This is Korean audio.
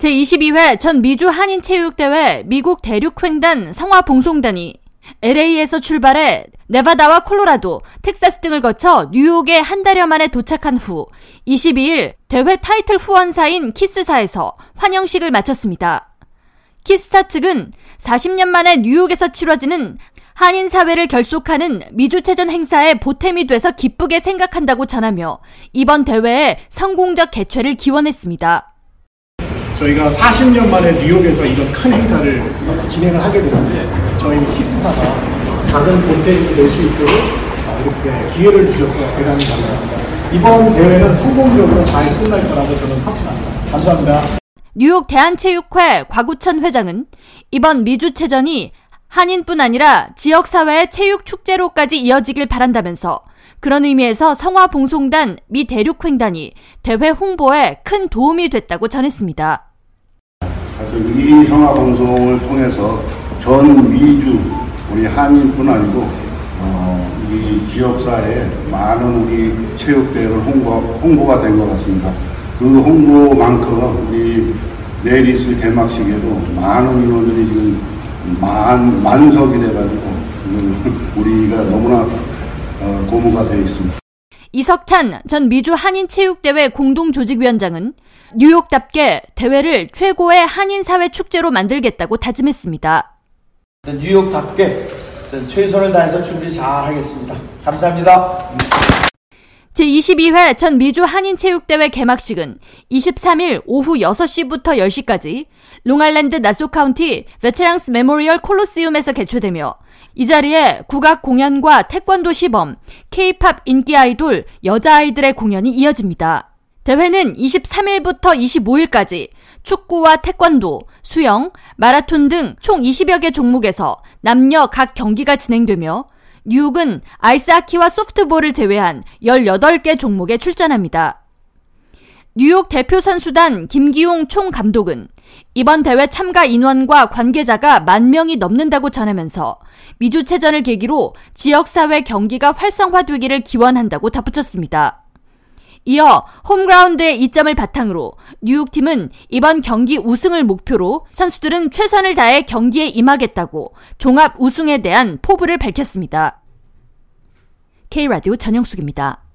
제22회 전 미주 한인체육대회 미국 대륙횡단 성화봉송단이 LA에서 출발해 네바다와 콜로라도, 텍사스 등을 거쳐 뉴욕에 한 달여 만에 도착한 후 22일 대회 타이틀 후원사인 키스사에서 환영식을 마쳤습니다. 키스타 측은 40년 만에 뉴욕에서 치러지는 한인 사회를 결속하는 미주체전 행사에 보탬이 돼서 기쁘게 생각한다고 전하며 이번 대회의 성공적 개최를 기원했습니다. 저희가 40년 만에 뉴욕에서 이런 큰 행사를 진행을 하게 되는데 저희 키스사가 작은 보탬이 될수 있도록 이렇게 기회를 주셔서 대단히 감사합니다. 이번 대회는 성공적으로 잘 끝날 거라고 저는 확신합니다. 감사합니다. 뉴욕 대한체육회 과구천 회장은 이번 미주체전이 한인뿐 아니라 지역사회의 체육축제로까지 이어지길 바란다면서 그런 의미에서 성화봉송단 미 대륙횡단이 대회 홍보에 큰 도움이 됐다고 전했습니다. 이 성화봉송을 통해서 전 미주 우리 한인뿐 아니고 어, 우리 지역사회에 많은 우리 체육대회를 홍보, 홍보 가 된 것 같습니다. 그 홍보만큼 우리 내일 있을 개막식에도 많은 인원들이 지금 만, 만석이 돼가지고 우리가 너무나 어, 고무가 되어 있습니다. 이석찬 전 미주 한인체육대회 공동조직위원장은 뉴욕답게 대회를 최고의 한인 사회 축제로 만들겠다고 다짐했습니다. 뉴욕답게 최선을 다해서 준비 잘 하겠습니다. 감사합니다. 제22회 전 미주 한인체육대회 개막식은 23일 오후 6시부터 10시까지 롱아일랜드 나소 카운티 Veterans Memorial Coliseum에서 개최되며 이 자리에 국악 공연과 태권도 시범, 케이팝 인기 아이돌, 여자아이들의 공연이 이어집니다. 대회는 23일부터 25일까지 축구와 태권도, 수영, 마라톤 등 총 20여 개 종목에서 남녀 각 경기가 진행되며 뉴욕은 아이스하키와 소프트볼을 제외한 18개 종목에 출전합니다. 뉴욕 대표 선수단 김기용 총 감독은 이번 대회 참가 인원과 관계자가 만 명이 넘는다고 전하면서 미주체전을 계기로 지역사회 경기가 활성화되기를 기원한다고 덧붙였습니다. 이어 홈그라운드의 이점을 바탕으로 뉴욕팀은 이번 경기 우승을 목표로 선수들은 최선을 다해 경기에 임하겠다고 종합 우승에 대한 포부를 밝혔습니다. K라디오 전영숙입니다.